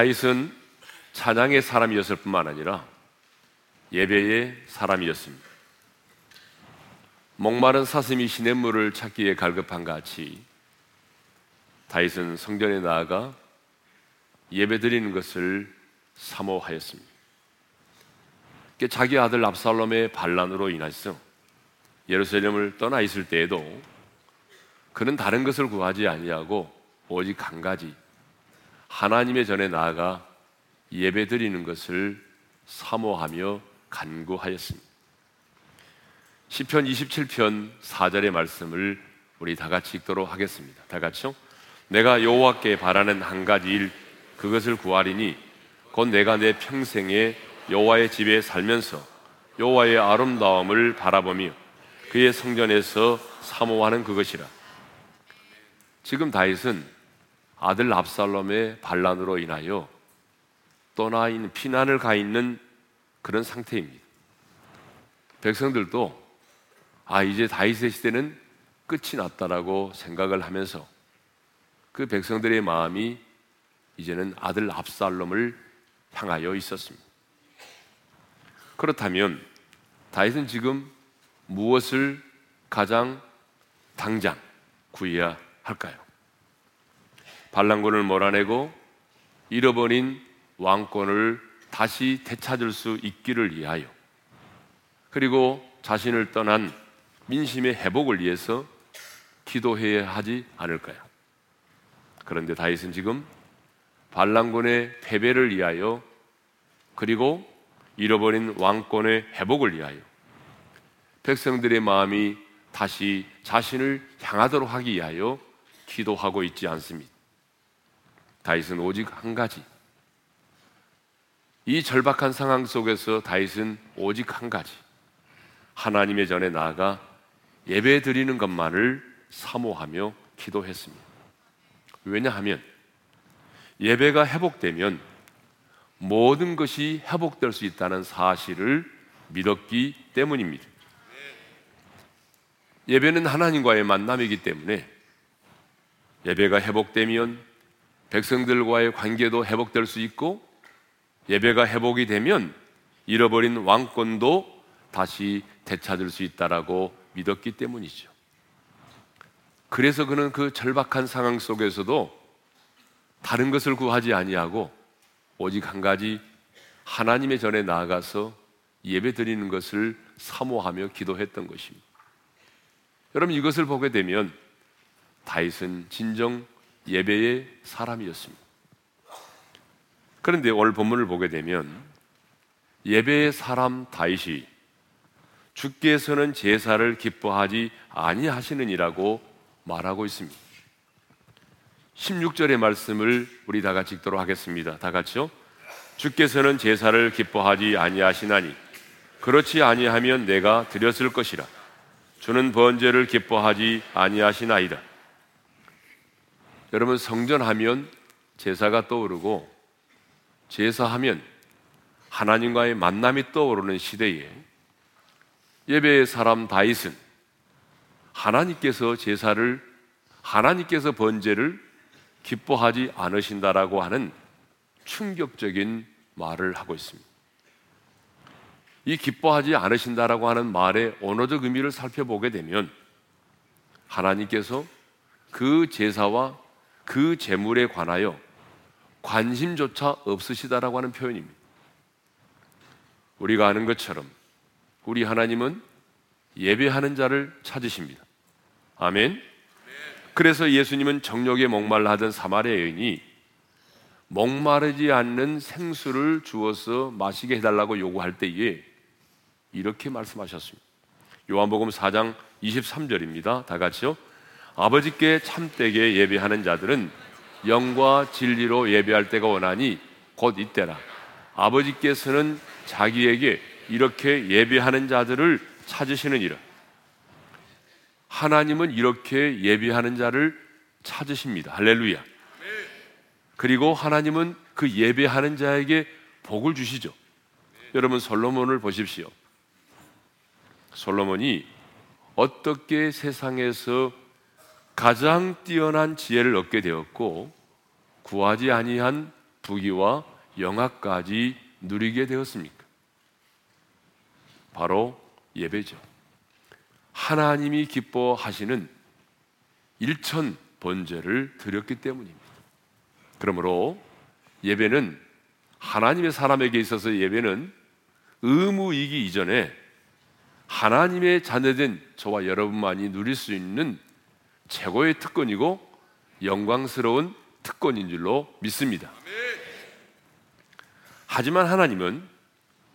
다윗은 찬양의 사람이었을 뿐만 아니라 예배의 사람이었습니다. 목마른 사슴이 시냇물을 찾기에 갈급한 같이 다윗은 성전에 나아가 예배드리는 것을 사모하였습니다. 자기 아들 압살롬의 반란으로 인해서 예루살렘을 떠나 있을 때에도 그는 다른 것을 구하지 아니하고 오직 한 가지 하나님의 전에 나아가 예배 드리는 것을 사모하며 간구하였습니다. 시편 27편 4절의 말씀을 우리 다 같이 읽도록 하겠습니다. 다 같이요. 내가 여호와께 바라는 한 가지 일 그것을 구하리니 곧 내가 내 평생에 여호와의 집에 살면서 여호와의 아름다움을 바라보며 그의 성전에서 사모하는 그것이라. 지금 다윗은 아들 압살롬의 반란으로 인하여 떠나 있는 피난을 가 있는 그런 상태입니다. 백성들도 아 이제 다윗의 시대는 끝이 났다라고 생각을 하면서 그 백성들의 마음이 이제는 아들 압살롬을 향하여 있었습니다. 그렇다면 다윗은 지금 무엇을 가장 당장 구해야 할까요? 반란군을 몰아내고 잃어버린 왕권을 다시 되찾을 수 있기를 위하여 그리고 자신을 떠난 민심의 회복을 위해서 기도해야 하지 않을까요? 그런데 다윗은 지금 반란군의 패배를 위하여 그리고 잃어버린 왕권의 회복을 위하여 백성들의 마음이 다시 자신을 향하도록 하기 위하여 기도하고 있지 않습니다. 다윗은 오직 한 가지. 이 절박한 상황 속에서 다윗은 오직 한 가지. 하나님의 전에 나아가 예배 드리는 것만을 사모하며 기도했습니다. 왜냐하면 예배가 회복되면 모든 것이 회복될 수 있다는 사실을 믿었기 때문입니다. 예배는 하나님과의 만남이기 때문에 예배가 회복되면 백성들과의 관계도 회복될 수 있고 예배가 회복이 되면 잃어버린 왕권도 다시 되찾을 수 있다라고 믿었기 때문이죠. 그래서 그는 그 절박한 상황 속에서도 다른 것을 구하지 아니하고 오직 한 가지 하나님의 전에 나아가서 예배 드리는 것을 사모하며 기도했던 것입니다. 여러분 이것을 보게 되면 다윗은 진정 예배의 사람이었습니다. 그런데 오늘 본문을 보게 되면 예배의 사람 다윗이 주께서는 제사를 기뻐하지 아니하시느니라고 말하고 있습니다. 16절의 말씀을 우리 다 같이 읽도록 하겠습니다. 다 같이요. 주께서는 제사를 기뻐하지 아니하시나니 그렇지 아니하면 내가 드렸을 것이라. 주는 번제를 기뻐하지 아니하시나이다. 여러분 성전하면 제사가 떠오르고 제사하면 하나님과의 만남이 떠오르는 시대에 예배의 사람 다윗은 하나님께서 제사를 하나님께서 번제를 기뻐하지 않으신다라고 하는 충격적인 말을 하고 있습니다. 이 기뻐하지 않으신다라고 하는 말의 언어적 의미를 살펴보게 되면 하나님께서 그 제사와 그 제물에 관하여 관심조차 없으시다라고 하는 표현입니다. 우리가 아는 것처럼 우리 하나님은 예배하는 자를 찾으십니다. 아멘. 그래서 예수님은 정욕에 목말라 하던 사마리아 여인이 목마르지 않는 생수를 주어서 마시게 해달라고 요구할 때에 이렇게 말씀하셨습니다. 요한복음 4장 23절입니다. 다 같이요. 아버지께 참되게 예배하는 자들은 영과 진리로 예배할 때가 원하니 곧 이때라. 아버지께서는 자기에게 이렇게 예배하는 자들을 찾으시느니라. 하나님은 이렇게 예배하는 자를 찾으십니다. 할렐루야. 그리고 하나님은 그 예배하는 자에게 복을 주시죠. 여러분 솔로몬을 보십시오. 솔로몬이 어떻게 세상에서 가장 뛰어난 지혜를 얻게 되었고 구하지 아니한 부귀와 영화까지 누리게 되었습니까? 바로 예배죠. 하나님이 기뻐하시는 일천 번제를 드렸기 때문입니다. 그러므로 예배는 하나님의 사람에게 있어서 예배는 의무이기 이전에 하나님의 자녀된 저와 여러분만이 누릴 수 있는 최고의 특권이고 영광스러운 특권인 줄로 믿습니다. 하지만 하나님은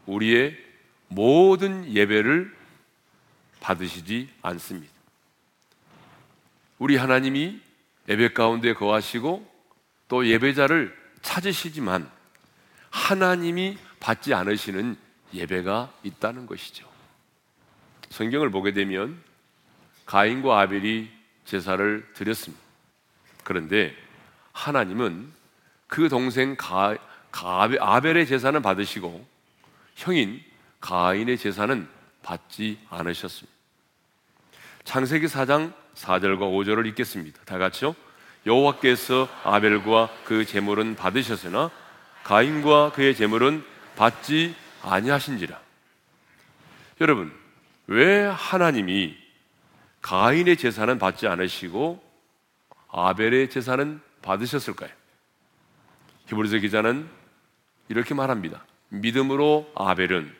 우리의 모든 예배를 받으시지 않습니다. 우리 하나님이 예배 가운데 거하시고 또 예배자를 찾으시지만 하나님이 받지 않으시는 예배가 있다는 것이죠. 성경을 보게 되면 가인과 아벨이 제사를 드렸습니다. 그런데 하나님은 그 동생 가, 가, 아벨의 제사는 받으시고 형인 가인의 제사는 받지 않으셨습니다. 창세기 4장 4절과 5절을 읽겠습니다. 다 같이요. 여호와께서 아벨과 그 제물은 받으셨으나 가인과 그의 제물은 받지 아니하신지라. 여러분, 왜 하나님이 가인의 제사는 받지 않으시고 아벨의 제사는 받으셨을까요? 히브리서 기자는 이렇게 말합니다. 믿음으로 아벨은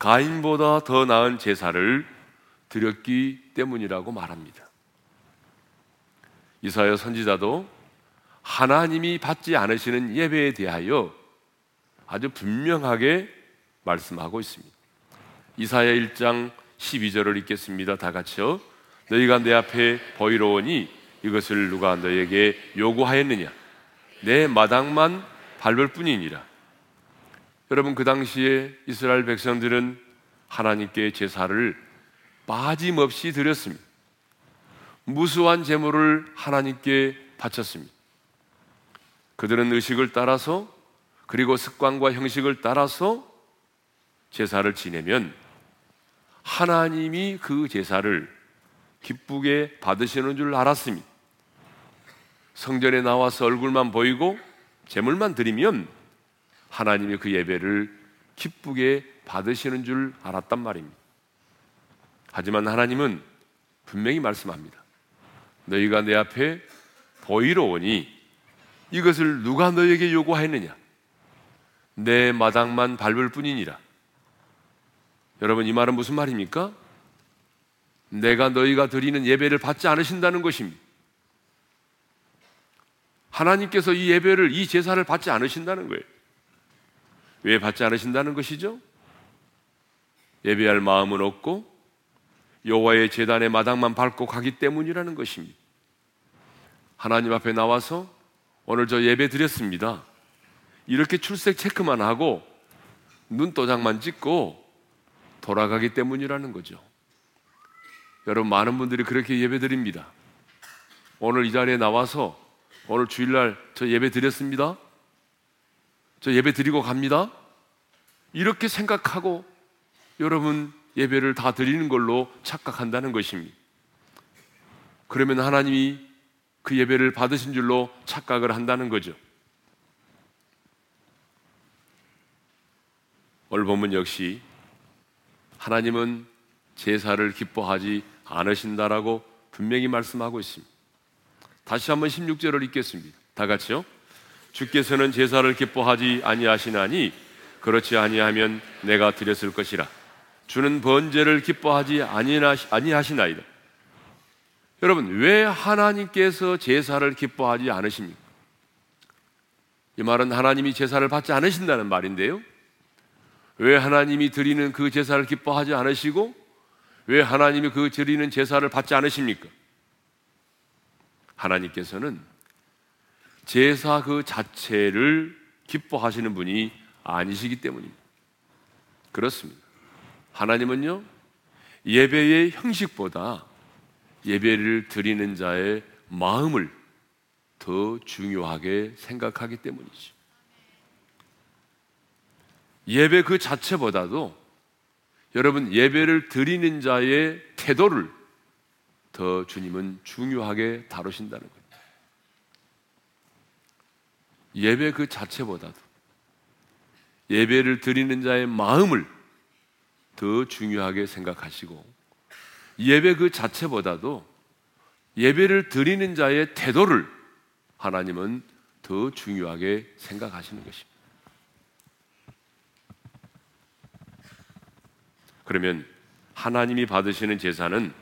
가인보다 더 나은 제사를 드렸기 때문이라고 말합니다. 이사야 선지자도 하나님이 받지 않으시는 예배에 대하여 아주 분명하게 말씀하고 있습니다. 이사야 1장 12절을 읽겠습니다. 다 같이요. 너희가 내 앞에 보이러 오니 이것을 누가 너에게 요구하였느냐? 내 마당만 밟을 뿐이니라. 여러분 그 당시에 이스라엘 백성들은 하나님께 제사를 빠짐없이 드렸습니다. 무수한 제물을 하나님께 바쳤습니다. 그들은 의식을 따라서 그리고 습관과 형식을 따라서 제사를 지내면 하나님이 그 제사를 기쁘게 받으시는 줄 알았습니다. 성전에 나와서 얼굴만 보이고 제물만 드리면 하나님이 그 예배를 기쁘게 받으시는 줄 알았단 말입니다. 하지만 하나님은 분명히 말씀합니다. 너희가 내 앞에 보이러 오니 이것을 누가 너에게 요구하였느냐? 내 마당만 밟을 뿐이니라. 여러분 이 말은 무슨 말입니까? 내가 너희가 드리는 예배를 받지 않으신다는 것입니다. 하나님께서 이 예배를 이 제사를 받지 않으신다는 거예요. 왜 받지 않으신다는 것이죠? 예배할 마음은 없고 여호와의 제단의 마당만 밟고 가기 때문이라는 것입니다. 하나님 앞에 나와서 오늘 저 예배 드렸습니다. 이렇게 출석 체크만 하고 눈도장만 찍고 돌아가기 때문이라는 거죠. 여러분 많은 분들이 그렇게 예배 드립니다. 오늘 이 자리에 나와서 오늘 주일날 저 예배 드렸습니다. 저 예배 드리고 갑니다. 이렇게 생각하고 여러분 예배를 다 드리는 걸로 착각한다는 것입니다. 그러면 하나님이 그 예배를 받으신 줄로 착각을 한다는 거죠. 오늘 본문 역시 하나님은 제사를 기뻐하지 않으신다라고 분명히 말씀하고 있습니다. 다시 한번 16절을 읽겠습니다. 다 같이요. 주께서는 제사를 기뻐하지 아니하시나니 그렇지 아니하면 내가 드렸을 것이라. 주는 번제를 기뻐하지 아니하시나이다. 여러분, 왜 하나님께서 제사를 기뻐하지 않으십니까? 이 말은 하나님이 제사를 받지 않으신다는 말인데요. 왜 하나님이 드리는 그 제사를 기뻐하지 않으시고 왜 하나님이 그 드리는 제사를 받지 않으십니까? 하나님께서는 제사 그 자체를 기뻐하시는 분이 아니시기 때문입니다. 그렇습니다. 하나님은요, 예배의 형식보다 예배를 드리는 자의 마음을 더 중요하게 생각하기 때문이죠. 예배 그 자체보다도 여러분 예배를 드리는 자의 태도를 더 주님은 중요하게 다루신다는 거예요. 예배 그 자체보다도 예배를 드리는 자의 마음을 더 중요하게 생각하시고 예배 그 자체보다도 예배를 드리는 자의 태도를 하나님은 더 중요하게 생각하시는 것입니다. 그러면 하나님이 받으시는 제사는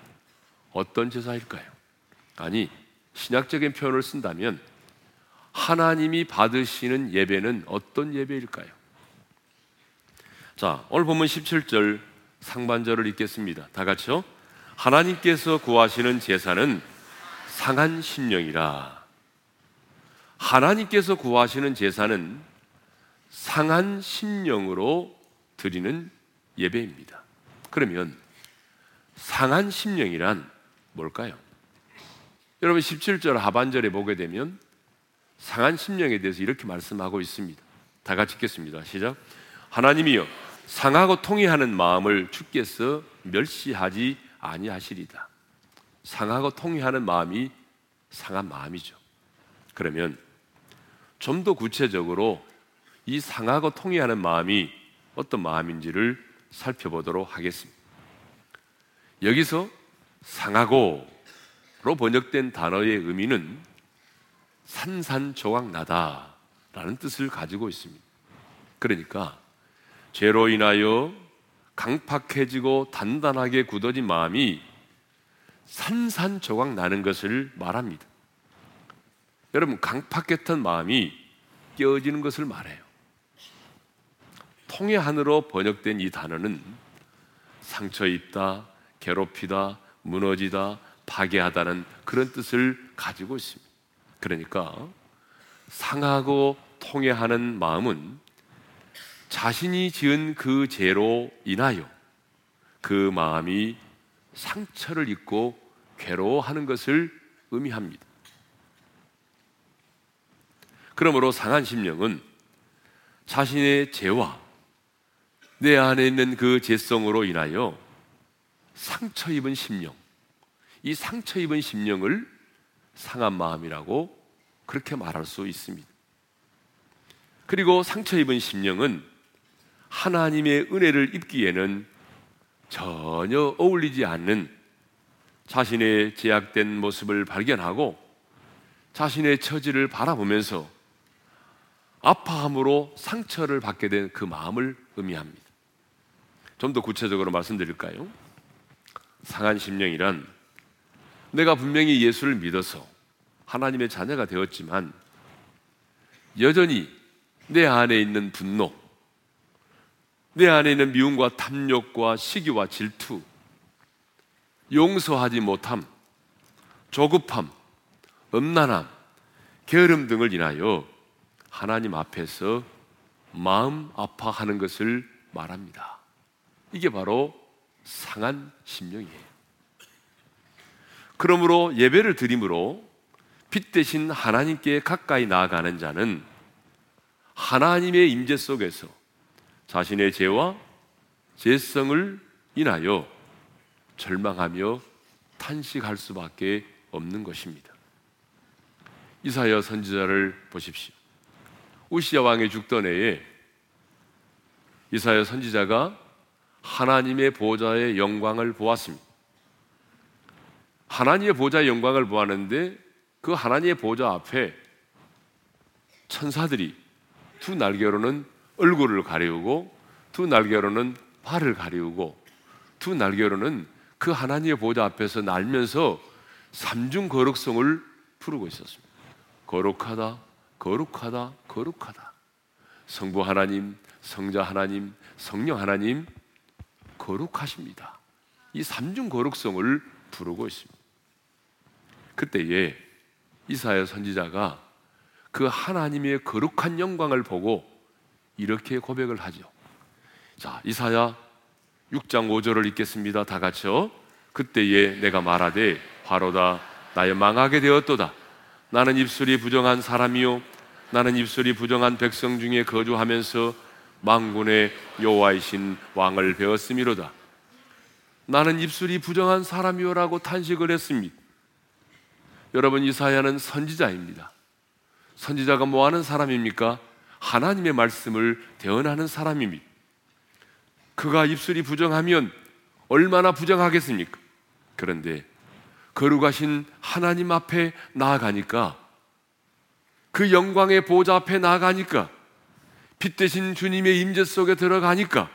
어떤 제사일까요? 아니, 신약적인 표현을 쓴다면 하나님이 받으시는 예배는 어떤 예배일까요? 자, 오늘 보면 17절 상반절을 읽겠습니다. 다 같이요. 하나님께서 구하시는 제사는 상한 심령이라. 하나님께서 구하시는 제사는 상한 심령으로 드리는 예배입니다. 그러면 상한 심령이란 뭘까요? 여러분 17절 하반절에 보게 되면 상한 심령에 대해서 이렇게 말씀하고 있습니다. 다 같이 읽겠습니다. 시작. 하나님이여 상하고 통해하는 마음을 주께서 멸시하지 아니하시리다. 상하고 통해하는 마음이 상한 마음이죠. 그러면 좀 더 구체적으로 이 상하고 통해하는 마음이 어떤 마음인지를 살펴보도록 하겠습니다. 여기서 상하고로 번역된 단어의 의미는 산산조각나다라는 뜻을 가지고 있습니다. 그러니까 죄로 인하여 강팍해지고 단단하게 굳어진 마음이 산산조각 나는 것을 말합니다. 여러분 강팍했던 마음이 깨어지는 것을 말해요. 통의 한으로 번역된 이 단어는 상처 입다, 괴롭히다, 무너지다, 파괴하다는 그런 뜻을 가지고 있습니다. 그러니까 상하고 통해하는 마음은 자신이 지은 그 죄로 인하여 그 마음이 상처를 입고 괴로워하는 것을 의미합니다. 그러므로 상한 심령은 자신의 죄와 내 안에 있는 그 죄성으로 인하여 상처 입은 심령, 이 상처 입은 심령을 상한 마음이라고 그렇게 말할 수 있습니다. 그리고 상처 입은 심령은 하나님의 은혜를 입기에는 전혀 어울리지 않는 자신의 제약된 모습을 발견하고 자신의 처지를 바라보면서 아파함으로 상처를 받게 된 그 마음을 의미합니다. 좀 더 구체적으로 말씀드릴까요? 상한 심령이란 내가 분명히 예수를 믿어서 하나님의 자녀가 되었지만 여전히 내 안에 있는 분노, 내 안에 있는 미움과 탐욕과 시기와 질투, 용서하지 못함, 조급함, 음란함, 게으름 등을 인하여 하나님 앞에서 마음 아파하는 것을 말합니다. 이게 바로 상한 심령이에요. 그러므로 예배를 드림으로 빛 대신 하나님께 가까이 나아가는 자는 하나님의 임재 속에서 자신의 죄와 죄성을 인하여 절망하며 탄식할 수밖에 없는 것입니다. 이사야 선지자를 보십시오. 우시야 왕의 죽던 해에 이사야 선지자가 하나님의 보좌의 영광을 보았습니다. 하나님의 보좌의 영광을 보았는데 그 하나님의 보좌 앞에 천사들이 두 날개로는 얼굴을 가리우고 두 날개로는 발을 가리우고 두 날개로는 그 하나님의 보좌 앞에서 날면서 삼중 거룩성을 부르고 있었습니다. 거룩하다, 거룩하다, 거룩하다. 성부 하나님, 성자 하나님, 성령 하나님, 거룩하십니다. 이 삼중 거룩성을 부르고 있습니다. 그때에 이사야 선지자가 그 하나님의 거룩한 영광을 보고 이렇게 고백을 하죠. 자, 이사야 6장 5절을 읽겠습니다. 다 같이요. 그때에 내가 말하되 화로다 나의 망하게 되었도다. 나는 입술이 부정한 사람이요 나는 입술이 부정한 백성 중에 거주하면서 망군의 여호와이신 왕을 배웠음이로다. 나는 입술이 부정한 사람이요라고 탄식을 했습니다. 여러분 이사야는 선지자입니다. 선지자가 뭐 하는 사람입니까? 하나님의 말씀을 대언하는 사람입니다. 그가 입술이 부정하면 얼마나 부정하겠습니까? 그런데 거룩하신 하나님 앞에 나아가니까 그 영광의 보좌 앞에 나아가니까 빛 대신 주님의 임재 속에 들어가니까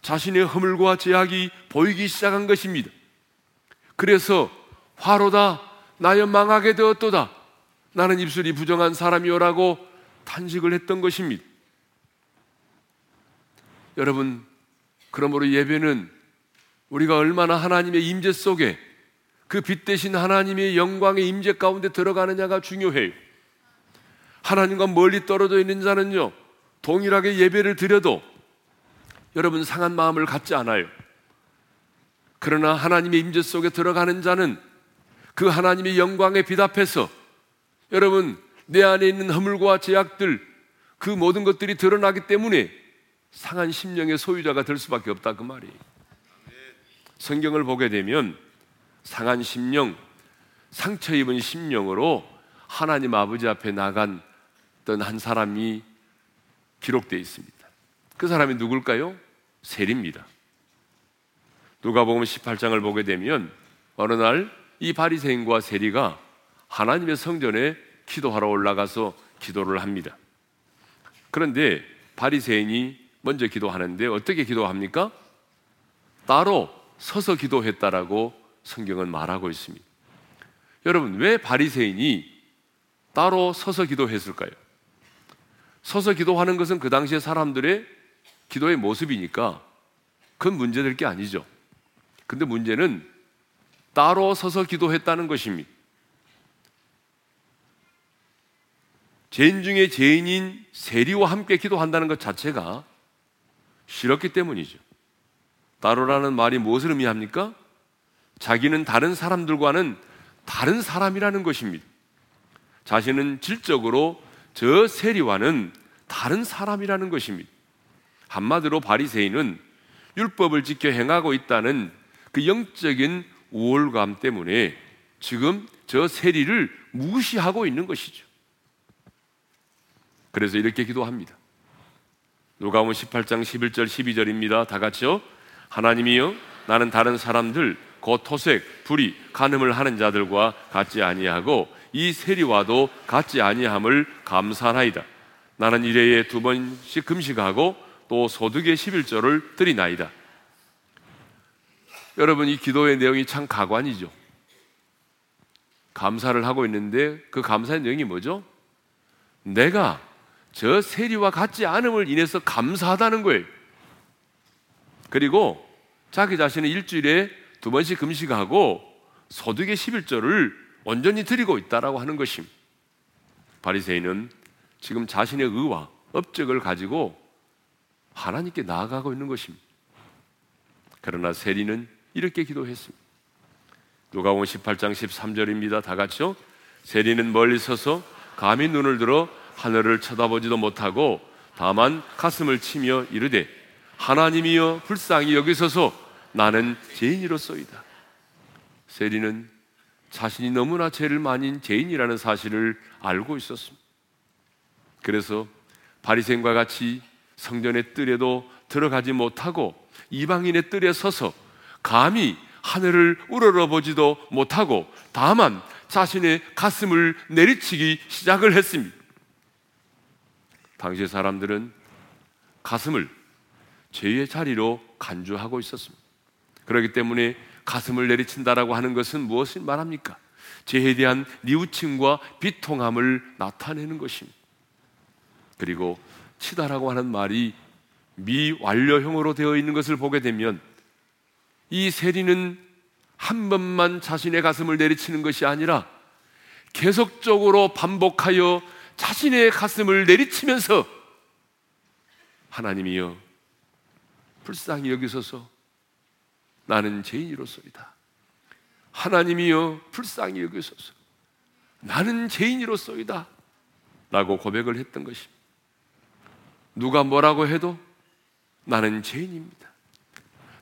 자신의 허물과 제약이 보이기 시작한 것입니다. 그래서 화로다 나여 망하게 되었도다 나는 입술이 부정한 사람이오라고 탄식을 했던 것입니다. 여러분 그러므로 예배는 우리가 얼마나 하나님의 임재 속에 그 빛 대신 하나님의 영광의 임재 가운데 들어가느냐가 중요해요. 하나님과 멀리 떨어져 있는 자는요, 동일하게 예배를 드려도 여러분 상한 마음을 갖지 않아요. 그러나 하나님의 임재 속에 들어가는 자는 그 하나님의 빛 앞에서 여러분 내 안에 있는 허물과 제약들 그 모든 것들이 드러나기 때문에 상한 심령의 소유자가 될 수밖에 없다 그 말이에요. 성경을 보게 되면 상한 심령, 상처 입은 심령으로 하나님 아버지 앞에 나간 한 사람이 기록되어 있습니다. 그 사람이 누굴까요? 셀입니다. 누가복음 18장을 보게 되면 어느 날 이 바리새인과 세리가 하나님의 성전에 기도하러 올라가서 기도를 합니다. 그런데 바리새인이 먼저 기도하는데 어떻게 기도합니까? 따로 서서 기도했다라고 성경은 말하고 있습니다. 여러분, 왜 바리새인이 따로 서서 기도했을까요? 서서 기도하는 것은 그 당시의 사람들의 기도의 모습이니까 그건 문제될 게 아니죠. 근데 문제는 따로 서서 기도했다는 것입니다. 죄인 중에 죄인인 세리와 함께 기도한다는 것 자체가 싫었기 때문이죠. 따로라는 말이 무엇을 의미합니까? 자기는 다른 사람들과는 다른 사람이라는 것입니다. 자신은 질적으로 저 세리와는 다른 사람이라는 것입니다. 한마디로 바리새인은 율법을 지켜 행하고 있다는 그 영적인 우월감 때문에 지금 저 세리를 무시하고 있는 것이죠. 그래서 이렇게 기도합니다. 누가복음 18장 11절 12절입니다. 다 같이요. 하나님이여 나는 다른 사람들 곧 토색, 불이, 간음을 하는 자들과 같지 아니하고 이 세리와도 같지 아니함을 감사하이다. 나는 일회에 두 번씩 금식하고 또 소득의 11절을 드리나이다. 여러분 이 기도의 내용이 참 가관이죠. 감사를 하고 있는데 그 감사의 내용이 뭐죠? 내가 저 세리와 같지 않음을 인해서 감사하다는 거예요. 그리고 자기 자신의 일주일에 두 번씩 금식하고 소득의 11조를 온전히 드리고 있다라고 하는 것입니다. 바리새인은 지금 자신의 의와 업적을 가지고 하나님께 나아가고 있는 것입니다. 그러나 세리는 이렇게 기도했습니다. 누가복음 18장 13절입니다. 다 같이요. 세리는 멀리 서서 감히 눈을 들어 하늘을 쳐다보지도 못하고 다만 가슴을 치며 이르되 하나님이여 불쌍히 여기서서 나는 죄인이로소이다. 세리는 자신이 너무나 죄를 많이 죄인이라는 사실을 알고 있었습니다. 그래서 바리새인과 같이 성전의 뜰에도 들어가지 못하고 이방인의 뜰에 서서 감히 하늘을 우러러보지도 못하고 다만 자신의 가슴을 내리치기 시작을 했습니다. 당시 사람들은 가슴을 죄의 자리로 간주하고 있었습니다. 그렇기 때문에 가슴을 내리친다라고 하는 것은 무엇을 말합니까? 죄에 대한 뉘우침과 비통함을 나타내는 것입니다. 그리고 치다라고 하는 말이 미완료형으로 되어 있는 것을 보게 되면 이 세리는 한 번만 자신의 가슴을 내리치는 것이 아니라 계속적으로 반복하여 자신의 가슴을 내리치면서 하나님이여 불쌍히 여기소서 나는 죄인이로소이다. 하나님이여 불쌍히 여기소서 나는 죄인이로소이다. 라고 고백을 했던 것입니다. 누가 뭐라고 해도 나는 죄인입니다.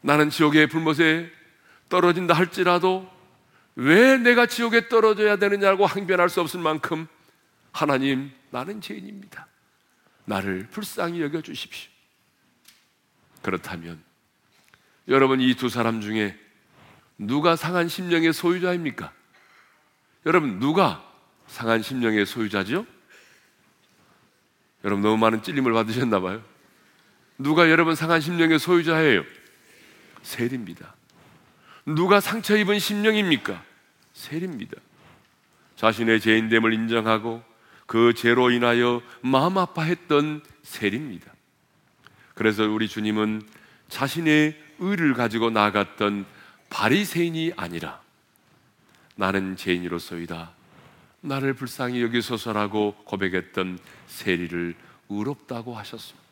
나는 지옥의 불못에 떨어진다 할지라도 왜 내가 지옥에 떨어져야 되느냐고 항변할 수 없을 만큼 하나님, 나는 죄인입니다. 나를 불쌍히 여겨 주십시오. 그렇다면 여러분 이 두 사람 중에 누가 상한 심령의 소유자입니까? 여러분 누가 상한 심령의 소유자죠? 여러분 너무 많은 찔림을 받으셨나 봐요. 누가 여러분 상한 심령의 소유자예요? 셀입니다. 누가 상처 입은 심령입니까? 셀입니다. 자신의 죄인됨을 인정하고 그 죄로 인하여 마음 아파했던 셀입니다. 그래서 우리 주님은 자신의 의를 가지고 나아갔던 바리새인이 아니라 나는 죄인으로서이다. 나를 불쌍히 여기소서라고 고백했던 세리를 의롭다고 하셨습니다.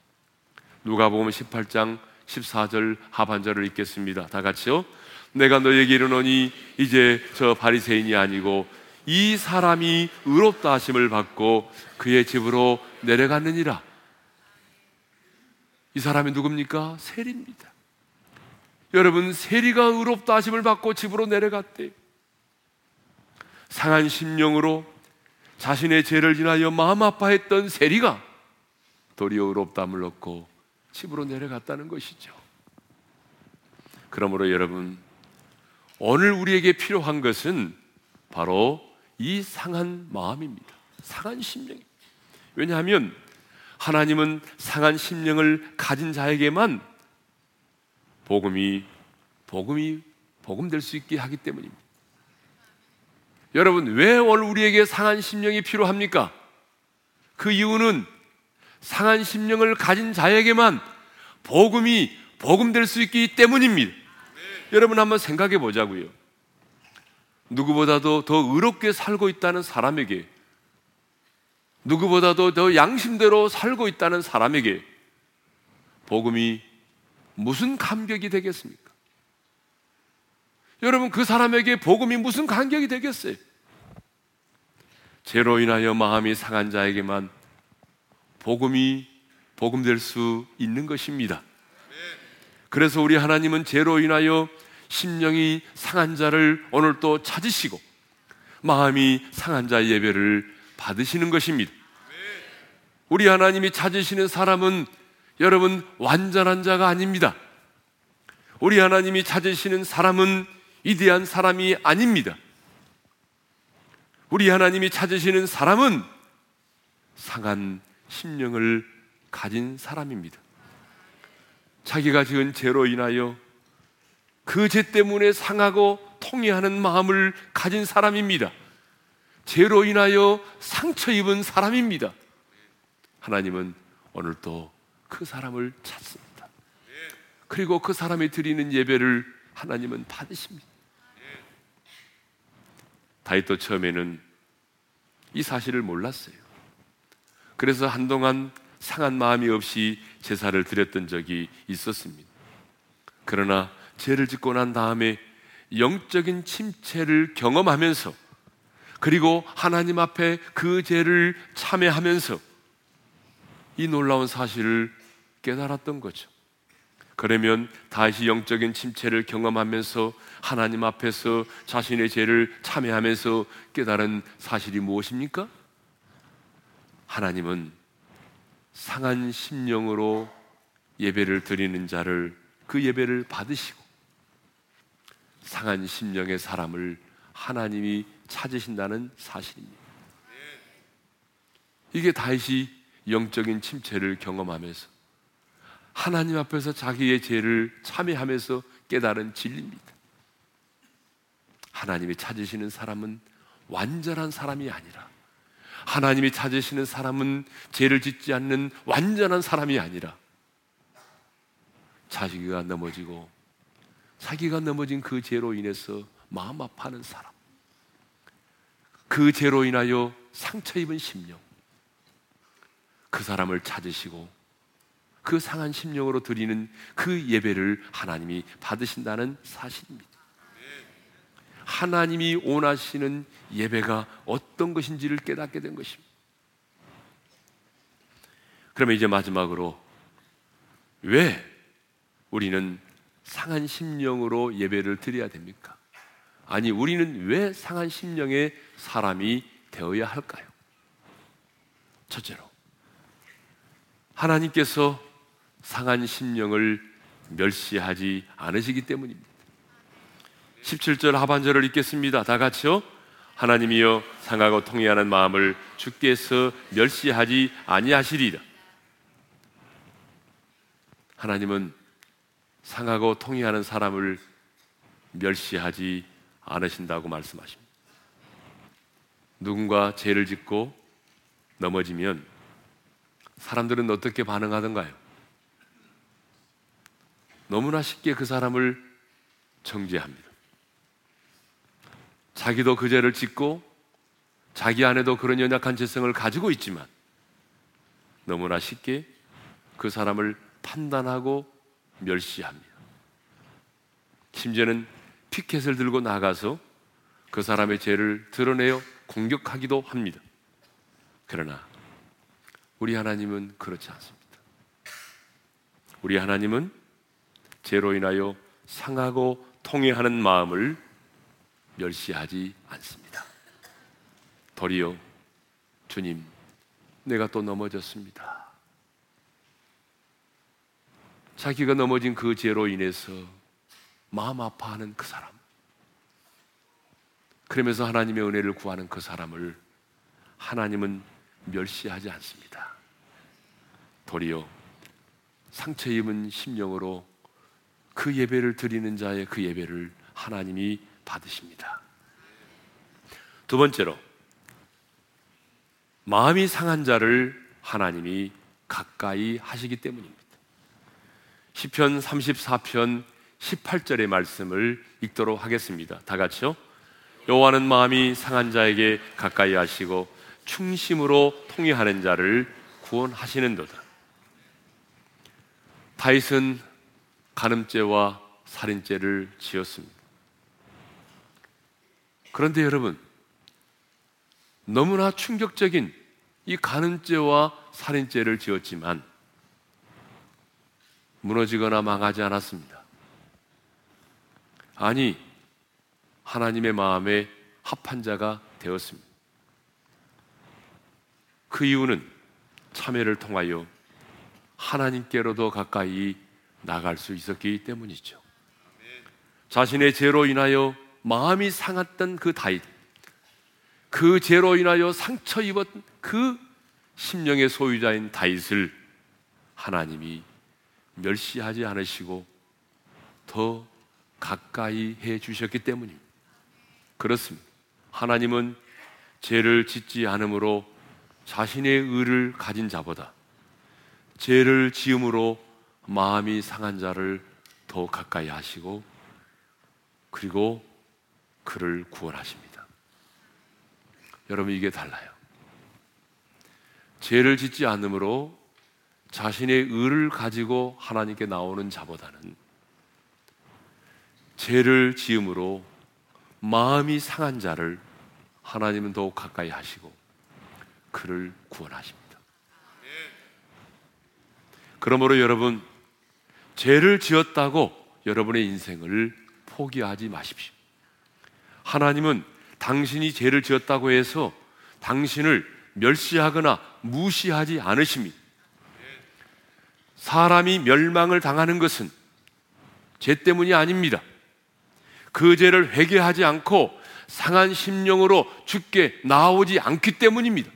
누가복음 18장 14절 하반절을 읽겠습니다. 다 같이요. 내가 너에게 이르노니 이제 저 바리새인이 아니고 이 사람이 의롭다 하심을 받고 그의 집으로 내려갔느니라. 이 사람이 누굽니까? 세리입니다. 여러분, 세리가 의롭다 하심을 받고 집으로 내려갔대. 상한 심령으로 자신의 죄를 인하여 마음 아파했던 세리가 도리어 의롭다함을 얻고 집으로 내려갔다는 것이죠. 그러므로 여러분, 오늘 우리에게 필요한 것은 바로 이 상한 마음입니다. 상한 심령입니다. 왜냐하면 하나님은 상한 심령을 가진 자에게만 복음이 복음이 복음 될 수 있게 하기 때문입니다. 여러분, 왜 오늘 우리에게 상한 심령이 필요합니까? 그 이유는 상한 심령을 가진 자에게만 복음이 복음 될 수 있기 때문입니다. 네. 여러분 한번 생각해 보자고요. 누구보다도 더 의롭게 살고 있다는 사람에게 누구보다도 더 양심대로 살고 있다는 사람에게 복음이 무슨 감격이 되겠습니까? 여러분 그 사람에게 복음이 무슨 감격이 되겠어요? 죄로 인하여 마음이 상한 자에게만 복음이 복음될 수 있는 것입니다. 그래서 우리 하나님은 죄로 인하여 심령이 상한 자를 오늘 또 찾으시고 마음이 상한 자의 예배를 받으시는 것입니다. 우리 하나님이 찾으시는 사람은 여러분 완전한 자가 아닙니다. 우리 하나님이 찾으시는 사람은 위대한 사람이 아닙니다. 우리 하나님이 찾으시는 사람은 상한 심령을 가진 사람입니다. 자기가 지은 죄로 인하여 그 죄 때문에 상하고 통해하는 마음을 가진 사람입니다. 죄로 인하여 상처 입은 사람입니다. 하나님은 오늘도 그 사람을 찾습니다. 그리고 그 사람이 드리는 예배를 하나님은 받으십니다. 다윗도 처음에는 이 사실을 몰랐어요. 그래서 한동안 상한 마음이 없이 제사를 드렸던 적이 있었습니다. 그러나 죄를 짓고 난 다음에 영적인 침체를 경험하면서 그리고 하나님 앞에 그 죄를 참회하면서 이 놀라운 사실을 깨달았던 거죠. 그러면 다시 영적인 침체를 경험하면서 하나님 앞에서 자신의 죄를 참회하면서 깨달은 사실이 무엇입니까? 하나님은 상한 심령으로 예배를 드리는 자를 그 예배를 받으시고 상한 심령의 사람을 하나님이 찾으신다는 사실입니다. 이게 다시 영적인 침체를 경험하면서 하나님 앞에서 자기의 죄를 참회하면서 깨달은 진리입니다. 하나님이 찾으시는 사람은 완전한 사람이 아니라 하나님이 찾으시는 사람은 죄를 짓지 않는 완전한 사람이 아니라 자기가 넘어지고 자기가 넘어진 그 죄로 인해서 마음 아파하는 사람 그 죄로 인하여 상처 입은 심령 그 사람을 찾으시고 그 상한 심령으로 드리는 그 예배를 하나님이 받으신다는 사실입니다. 하나님이 원하시는 예배가 어떤 것인지를 깨닫게 된 것입니다. 그러면 이제 마지막으로 왜 우리는 상한 심령으로 예배를 드려야 됩니까? 아니, 우리는 왜 상한 심령의 사람이 되어야 할까요? 첫째로 하나님께서 상한 심령을 멸시하지 않으시기 때문입니다. 17절 하반절을 읽겠습니다. 다 같이요. 하나님이여 상하고 통해하는 마음을 주께서 멸시하지 아니하시리라. 하나님은 상하고 통해하는 사람을 멸시하지 않으신다고 말씀하십니다. 누군가 죄를 짓고 넘어지면 사람들은 어떻게 반응하던가요? 너무나 쉽게 그 사람을 정죄합니다. 자기도 그 죄를 짓고 자기 안에도 그런 연약한 죄성을 가지고 있지만 너무나 쉽게 그 사람을 판단하고 멸시합니다. 심지어는 피켓을 들고 나가서 그 사람의 죄를 드러내어 공격하기도 합니다. 그러나 우리 하나님은 그렇지 않습니다. 우리 하나님은 죄로 인하여 상하고 통해하는 마음을 멸시하지 않습니다. 도리어 주님, 내가 또 넘어졌습니다. 자기가 넘어진 그 죄로 인해서 마음 아파하는 그 사람. 그러면서 하나님의 은혜를 구하는 그 사람을 하나님은 멸시하지 않습니다. 도리어 상처 입은 심령으로 그 예배를 드리는 자의 그 예배를 하나님이 받으십니다. 두 번째로 마음이 상한 자를 하나님이 가까이 하시기 때문입니다. 시편 34편 18절의 말씀을 읽도록 하겠습니다. 다 같이요. 여호와는 마음이 상한 자에게 가까이 하시고 충심으로 통회하는 자를 구원하시는도다. 다윗은 간음죄와 살인죄를 지었습니다. 그런데 여러분, 너무나 충격적인 이 간음죄와 살인죄를 지었지만 무너지거나 망하지 않았습니다. 아니, 하나님의 마음에 합한 자가 되었습니다. 그 이유는 참회를 통하여 하나님께로도 가까이 나갈 수 있었기 때문이죠. 자신의 죄로 인하여 마음이 상했던 그 다윗, 그 죄로 인하여 상처 입었 그 심령의 소유자인 다윗을 하나님이 멸시하지 않으시고 더 가까이 해 주셨기 때문입니다. 그렇습니다. 하나님은 죄를 짓지 않으므로 자신의 의를 가진 자보다 죄를 지음으로 마음이 상한 자를 더 가까이 하시고 그리고 그를 구원하십니다. 여러분 이게 달라요. 죄를 짓지 않으므로 자신의 의를 가지고 하나님께 나오는 자보다는 죄를 지음으로 마음이 상한 자를 하나님은 더욱 가까이 하시고 그를 구원하십니다. 그러므로 여러분 죄를 지었다고 여러분의 인생을 포기하지 마십시오. 하나님은 당신이 죄를 지었다고 해서 당신을 멸시하거나 무시하지 않으십니다. 사람이 멸망을 당하는 것은 죄 때문이 아닙니다. 그 죄를 회개하지 않고 상한 심령으로 죽게 나오지 않기 때문입니다.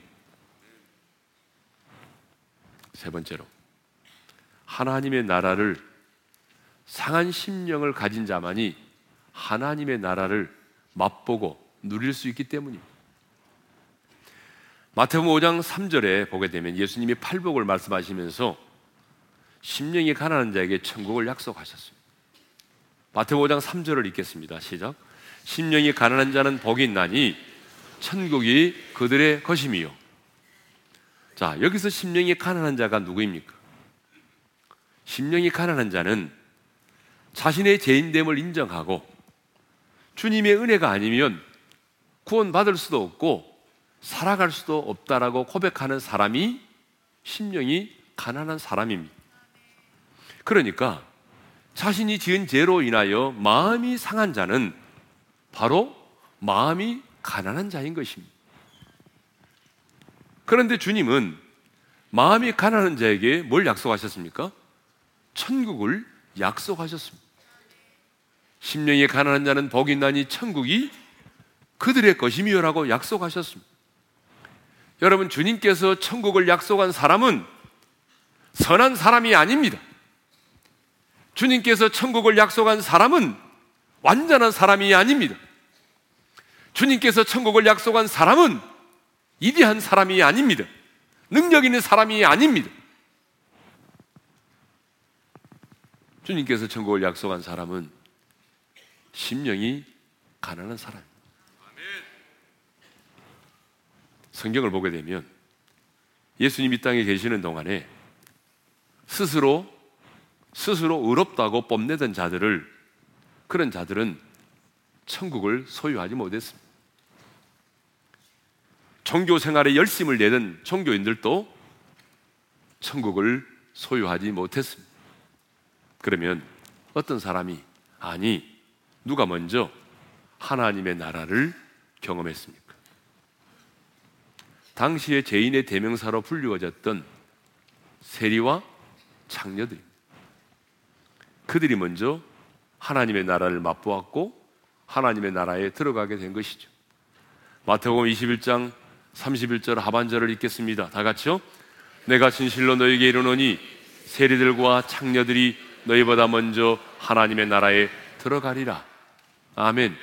세 번째로 하나님의 나라를 상한 심령을 가진 자만이 하나님의 나라를 맛보고 누릴 수 있기 때문입니다. 마태복음 5장 3절에 보게 되면 예수님이 팔복을 말씀하시면서 심령이 가난한 자에게 천국을 약속하셨습니다. 마태복음 5장 3절을 읽겠습니다. 시작. 심령이 가난한 자는 복이 있나니 천국이 그들의 것임이요. 자, 여기서 심령이 가난한 자가 누구입니까? 심령이 가난한 자는 자신의 죄인됨을 인정하고 주님의 은혜가 아니면 구원받을 수도 없고 살아갈 수도 없다라고 고백하는 사람이 심령이 가난한 사람입니다. 그러니까 자신이 지은 죄로 인하여 마음이 상한 자는 바로 마음이 가난한 자인 것입니다. 그런데 주님은 마음이 가난한 자에게 뭘 약속하셨습니까? 천국을 약속하셨습니다. 심령이 가난한 자는 복이 나니 천국이 그들의 것이며라고 약속하셨습니다. 여러분 주님께서 천국을 약속한 사람은 선한 사람이 아닙니다. 주님께서 천국을 약속한 사람은 완전한 사람이 아닙니다. 주님께서 천국을 약속한 사람은 이대한 사람이 아닙니다. 능력 있는 사람이 아닙니다. 주님께서 천국을 약속한 사람은 심령이 가난한 사람. 성경을 보게 되면 예수님이 땅에 계시는 동안에 스스로 스스로 의롭다고 뽐내던 자들을 그런 자들은 천국을 소유하지 못했습니다. 종교 생활에 열심을 내던 종교인들도 천국을 소유하지 못했습니다. 그러면 어떤 사람이 아니 누가 먼저 하나님의 나라를 경험했습니까? 당시에 죄인의 대명사로 불리워졌던 세리와 창녀들 그들이 먼저 하나님의 나라를 맛보았고 하나님의 나라에 들어가게 된 것이죠. 마태복음 21장 31절 하반절을 읽겠습니다. 다 같이요. 내가 진실로 너에게 이르노니 세리들과 창녀들이 너희보다 먼저 하나님의 나라에 들어가리라. 아멘.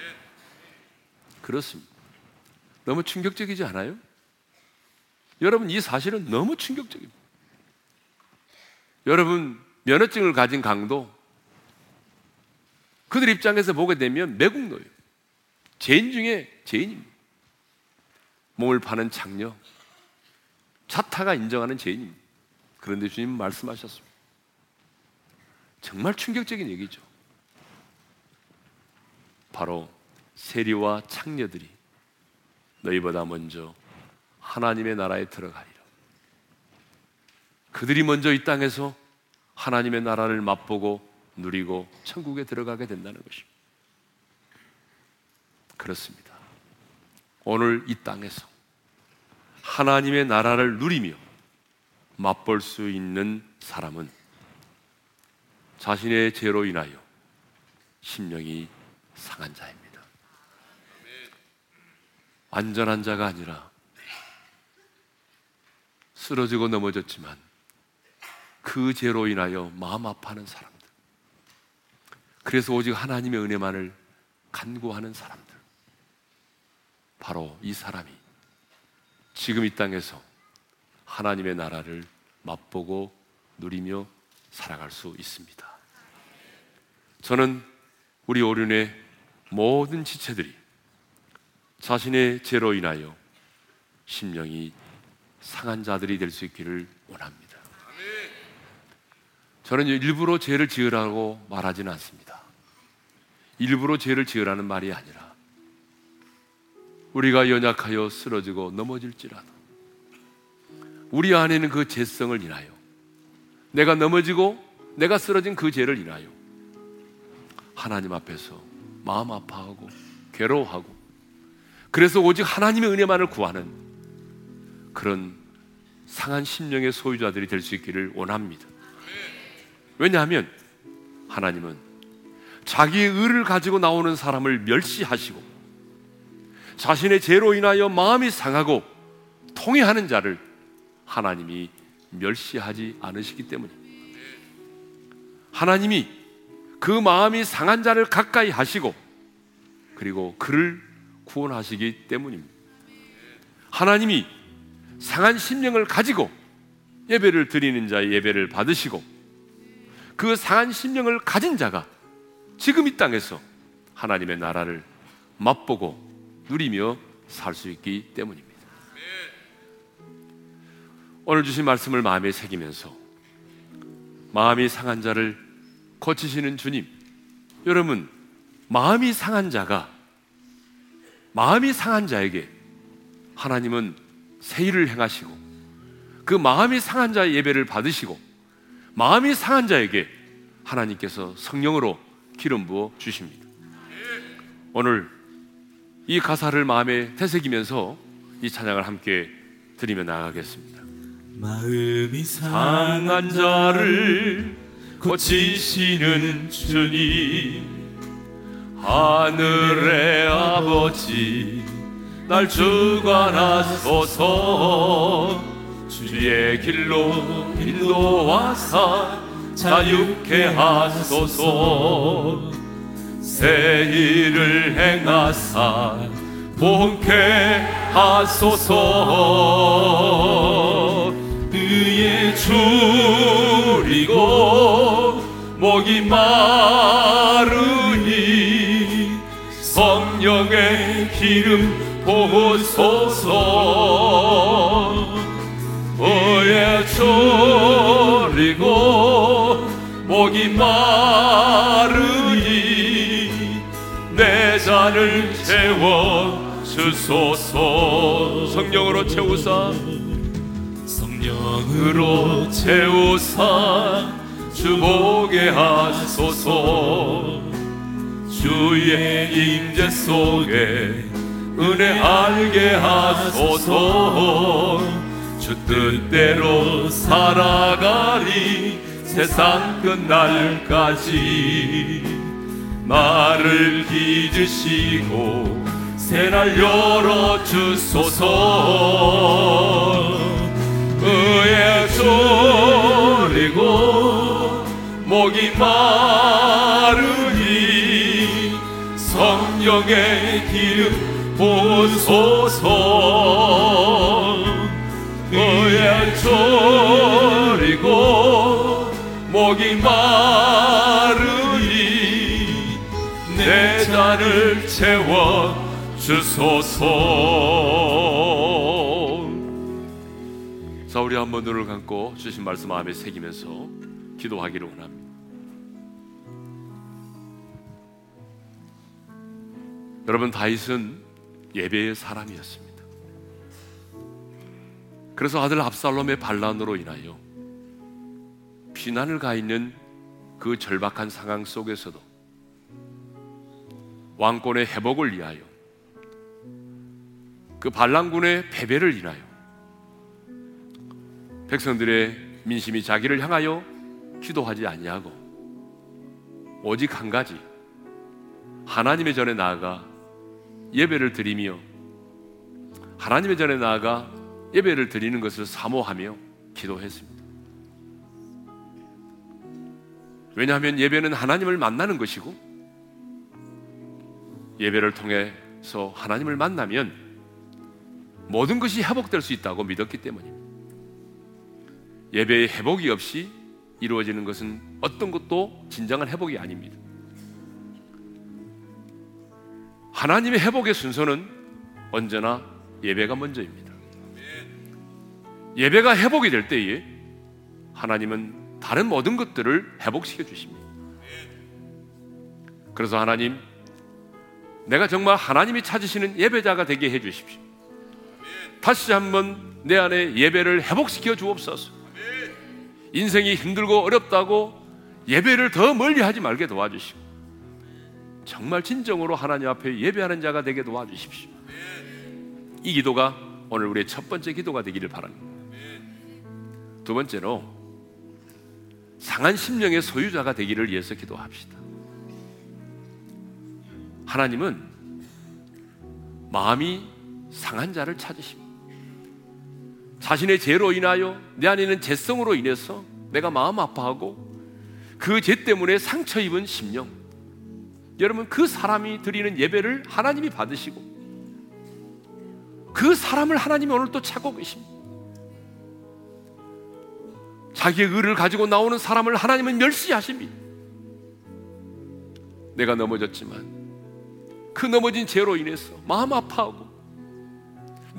그렇습니다. 너무 충격적이지 않아요? 여러분, 이 사실은 너무 충격적입니다. 여러분, 면허증을 가진 강도, 그들 입장에서 보게 되면 매국노예요. 죄인 중에 죄인입니다. 몸을 파는 창녀, 차타가 인정하는 죄인입니다. 그런데 주님 말씀하셨습니다. 정말 충격적인 얘기죠. 바로 세리와 창녀들이 너희보다 먼저 하나님의 나라에 들어가리라. 그들이 먼저 이 땅에서 하나님의 나라를 맛보고 누리고 천국에 들어가게 된다는 것입니다. 그렇습니다. 오늘 이 땅에서 하나님의 나라를 누리며 맛볼 수 있는 사람은 자신의 죄로 인하여 심령이 상한 자입니다. 완전한 자가 아니라 쓰러지고 넘어졌지만 그 죄로 인하여 마음 아파하는 사람들. 그래서 오직 하나님의 은혜만을 간구하는 사람들. 바로 이 사람이 지금 이 땅에서 하나님의 나라를 맛보고 누리며 살아갈 수 있습니다. 저는 우리 오륜의 모든 지체들이 자신의 죄로 인하여 심령이 상한 자들이 될 수 있기를 원합니다. 저는 일부러 죄를 지으라고 말하지는 않습니다. 일부러 죄를 지으라는 말이 아니라 우리가 연약하여 쓰러지고 넘어질지라도 우리 안에는 그 죄성을 인하여 내가 넘어지고 내가 쓰러진 그 죄를 인하여 하나님 앞에서 마음 아파하고 괴로워하고 그래서 오직 하나님의 은혜만을 구하는 그런 상한 심령의 소유자들이 될 수 있기를 원합니다. 왜냐하면 하나님은 자기의 의를 가지고 나오는 사람을 멸시하시고 자신의 죄로 인하여 마음이 상하고 통해하는 자를 하나님이 멸시하지 않으시기 때문입니다. 하나님이 그 마음이 상한 자를 가까이 하시고 그리고 그를 구원하시기 때문입니다. 하나님이 상한 심령을 가지고 예배를 드리는 자의 예배를 받으시고 그 상한 심령을 가진 자가 지금 이 땅에서 하나님의 나라를 맛보고 누리며 살 수 있기 때문입니다. 오늘 주신 말씀을 마음에 새기면서 마음이 상한 자를 거치시는 주님, 여러분, 마음이 상한 자가 마음이 상한 자에게 하나님은 세일을 행하시고 그 마음이 상한 자의 예배를 받으시고 마음이 상한 자에게 하나님께서 성령으로 기름 부어 주십니다. 오늘 이 가사를 마음에 되새기면서 이 찬양을 함께 드리며 나가겠습니다. 마음이 상한 자를 고치시는 주님 하늘의 아버지 날 주관하소서. 주의 길로 인도하사 자유케 하소서. 새 일을 행하사 본케 하소서 줄이고 목이 마르니 성령의 기름 보소서. 의에 줄이고 목이 마르니 내 잔을 채워 주소서. 성령으로 채우사 성령으로 채우사 주보게 하소서. 주의 임재 속에 은혜 알게 하소서. 주 뜻대로 살아가리 세상 끝날까지. 나를 빚으시고 새날 열어 주소서 의에 졸리고 목이 마르니 성령의 기름 부소서. 의에 졸리고 목이 마르니 내 잔을 채워 주소서 자 우리 한번 눈을 감고 주신 말씀 마음에 새기면서 기도하기를 원합니다. 여러분 다윗은 예배의 사람이었습니다. 그래서 아들 압살롬의 반란으로 인하여 피난을 가 있는 그 절박한 상황 속에서도 왕권의 회복을 위하여 그 반란군의 패배를 인하여 백성들의 민심이 자기를 향하여 기도하지 아니하고 오직 한 가지 하나님의 전에 나아가 예배를 드리며 하나님의 전에 나아가 예배를 드리는 것을 사모하며 기도했습니다. 왜냐하면 예배는 하나님을 만나는 것이고 예배를 통해서 하나님을 만나면 모든 것이 회복될 수 있다고 믿었기 때문입니다. 예배의 회복이 없이 이루어지는 것은 어떤 것도 진정한 회복이 아닙니다. 하나님의 회복의 순서는 언제나 예배가 먼저입니다. 예배가 회복이 될 때에 하나님은 다른 모든 것들을 회복시켜 주십니다. 그래서 하나님, 내가 정말 하나님이 찾으시는 예배자가 되게 해 주십시오. 다시 한번 내 안에 예배를 회복시켜 주옵소서. 인생이 힘들고 어렵다고 예배를 더 멀리 하지 말게 도와주시고 정말 진정으로 하나님 앞에 예배하는 자가 되게 도와주십시오. 이 기도가 오늘 우리의 첫 번째 기도가 되기를 바랍니다. 두 번째로 상한 심령의 소유자가 되기를 위해서 기도합시다. 하나님은 마음이 상한 자를 찾으십니다. 자신의 죄로 인하여 내 안에 있는 죄성으로 인해서 내가 마음 아파하고 그 죄 때문에 상처 입은 심령. 여러분 그 사람이 드리는 예배를 하나님이 받으시고 그 사람을 하나님이 오늘 또 찾고 계십니다. 자기의 의를 가지고 나오는 사람을 하나님은 멸시하십니다. 내가 넘어졌지만 그 넘어진 죄로 인해서 마음 아파하고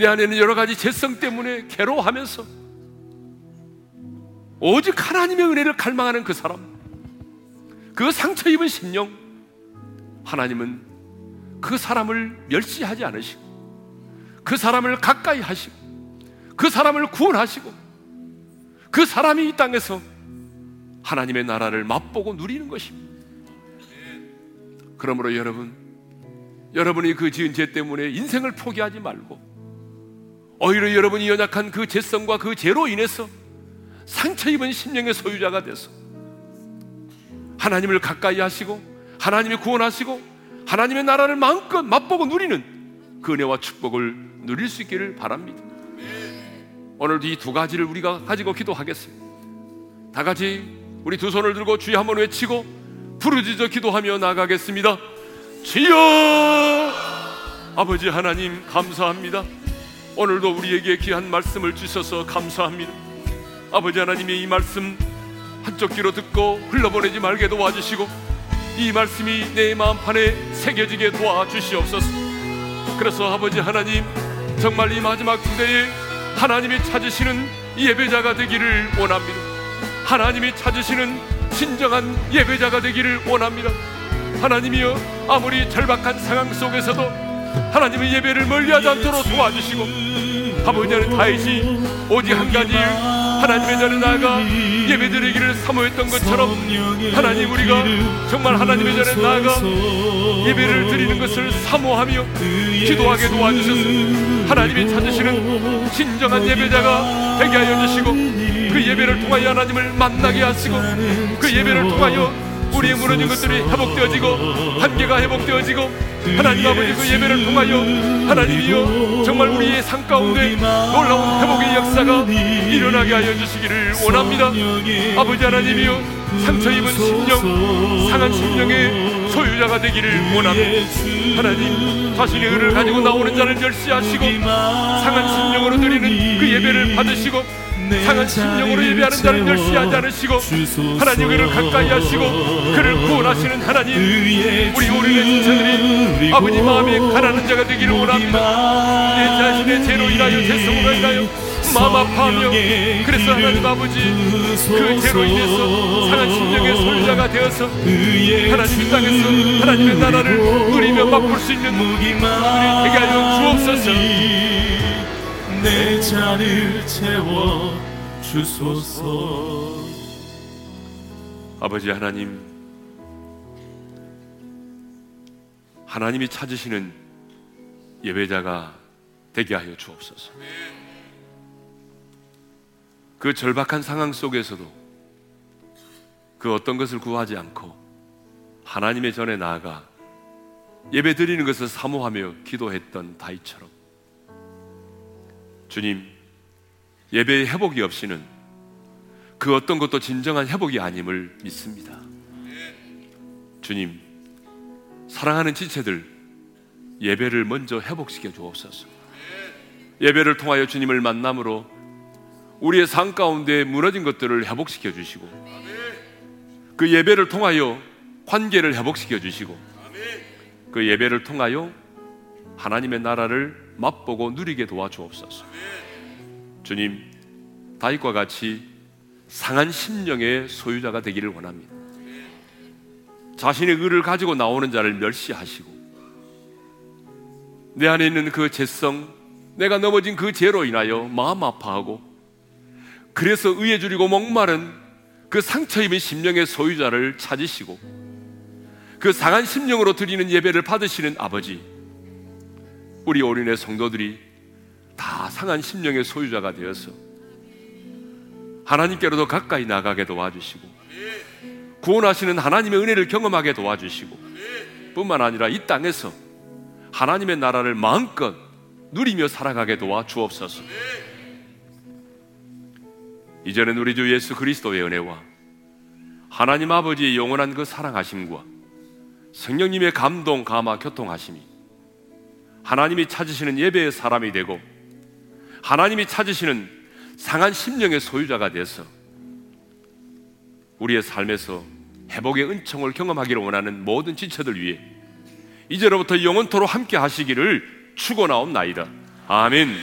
내 안에는 여러 가지 죄성 때문에 괴로워하면서 오직 하나님의 은혜를 갈망하는 그 사람, 그 상처 입은 심령, 하나님은 그 사람을 멸시하지 않으시고, 그 사람을 가까이 하시고, 그 사람을 구원하시고, 그 사람이 이 땅에서 하나님의 나라를 맛보고 누리는 것입니다. 그러므로 여러분, 여러분이 그 지은 죄 때문에 인생을 포기하지 말고, 오히려 여러분이 연약한 그 죄성과 그 죄로 인해서 상처 입은 심령의 소유자가 돼서 하나님을 가까이 하시고 하나님이 구원하시고 하나님의 나라를 마음껏 맛보고 누리는 그 은혜와 축복을 누릴 수 있기를 바랍니다. 오늘도 이 두 가지를 우리가 가지고 기도하겠습니다. 다 같이 우리 두 손을 들고 주여 한번 외치고 부르짖어 기도하며 나가겠습니다. 주여! 아버지 하나님 감사합니다. 오늘도 우리에게 귀한 말씀을 주셔서 감사합니다. 아버지 하나님의 이 말씀 한쪽 귀로 듣고 흘러보내지 말게 도와주시고 이 말씀이 내 마음판에 새겨지게 도와주시옵소서. 그래서 아버지 하나님 정말 이 마지막 주대에 하나님이 찾으시는 예배자가 되기를 원합니다. 하나님이 찾으시는 진정한 예배자가 되기를 원합니다. 하나님이여 아무리 절박한 상황 속에서도 하나님의 예배를 멀리하지 않도록 도와주시고 아버지 하나님 다윗이 오직 한 가지 하나님의 전에 나아가 예배드리기를 사모했던 것처럼 하나님 우리가 정말 하나님의 전에 나아가 예배를 드리는 것을 사모하며 기도하게 도와주셔서 하나님이 찾으시는 진정한 예배자가 되게 하여 주시고 그 예배를 통하여 하나님을 만나게 하시고 그 예배를 통하여 우리의 무너진 것들이 회복되어지고 한계가 회복되어지고 하나님 아버지 그 예배를 통하여 하나님이여 정말 우리의 삶 가운데 놀라운 회복의 역사가 일어나게 하여 주시기를 원합니다. 아버지 하나님이여 상처 입은 심령 상한 심령의 소유자가 되기를 원합니다. 하나님 자신의 의를 가지고 나오는 자를 멸시하시고 상한 심령으로 드리는 그 예배를 받으시고 상한 심령으로 예배하는 자를 멸시하지 않으시고 하나님 그를 가까이 하시고 그를 구원하시는 하나님 우리 오륜의 신체들이 아버지 마음에 가난한 자가 되기를 원합니다. 내 자신의 죄로 인하여 죄성으로 인하여 마음 아파하며 그래서 하나님 아버지 그 죄로 인해서 상한 심령의 소유자가 되어서 하나님 이 땅에서 하나님의 나라를 누리며 맛볼 수 있는 우리들이 되게 하여 주옵소서 내 잔을 채워 주소서. 아버지 하나님 하나님이 찾으시는 예배자가 되게 하여 주옵소서. 그 절박한 상황 속에서도 그 어떤 것을 구하지 않고 하나님의 전에 나아가 예배 드리는 것을 사모하며 기도했던 다이처럼 주님 예배의 회복이 없이는 그 어떤 것도 진정한 회복이 아님을 믿습니다. 주님, 사랑하는 지체들 예배를 먼저 회복시켜 주옵소서. 예배를 통하여 주님을 만남으로 우리의 삶 가운데 무너진 것들을 회복시켜 주시고 그 예배를 통하여 관계를 회복시켜 주시고 그 예배를 통하여 하나님의 나라를 맛보고 누리게 도와주옵소서. 주님, 다윗과 같이 상한 심령의 소유자가 되기를 원합니다. 자신의 의를 가지고 나오는 자를 멸시하시고 내 안에 있는 그 죄성, 내가 넘어진 그 죄로 인하여 마음 아파하고 그래서 의에 줄이고 목마른 그 상처 입은 심령의 소유자를 찾으시고 그 상한 심령으로 드리는 예배를 받으시는 아버지 우리 어린의 성도들이 다 상한 심령의 소유자가 되어서 하나님께로도 가까이 나가게 도와주시고 구원하시는 하나님의 은혜를 경험하게 도와주시고 뿐만 아니라 이 땅에서 하나님의 나라를 마음껏 누리며 살아가게 도와 주옵소서. 이제는 우리 주 예수 그리스도의 은혜와 하나님 아버지의 영원한 그 사랑하심과 성령님의 감동, 감화, 교통하심이 하나님이 찾으시는 예배의 사람이 되고 하나님이 찾으시는 상한 심령의 소유자가 돼서 우리의 삶에서 회복의 은총을 경험하기를 원하는 모든 지체들 위해 이제로부터 영원토로 함께 하시기를 축원하옵나이다. 아멘.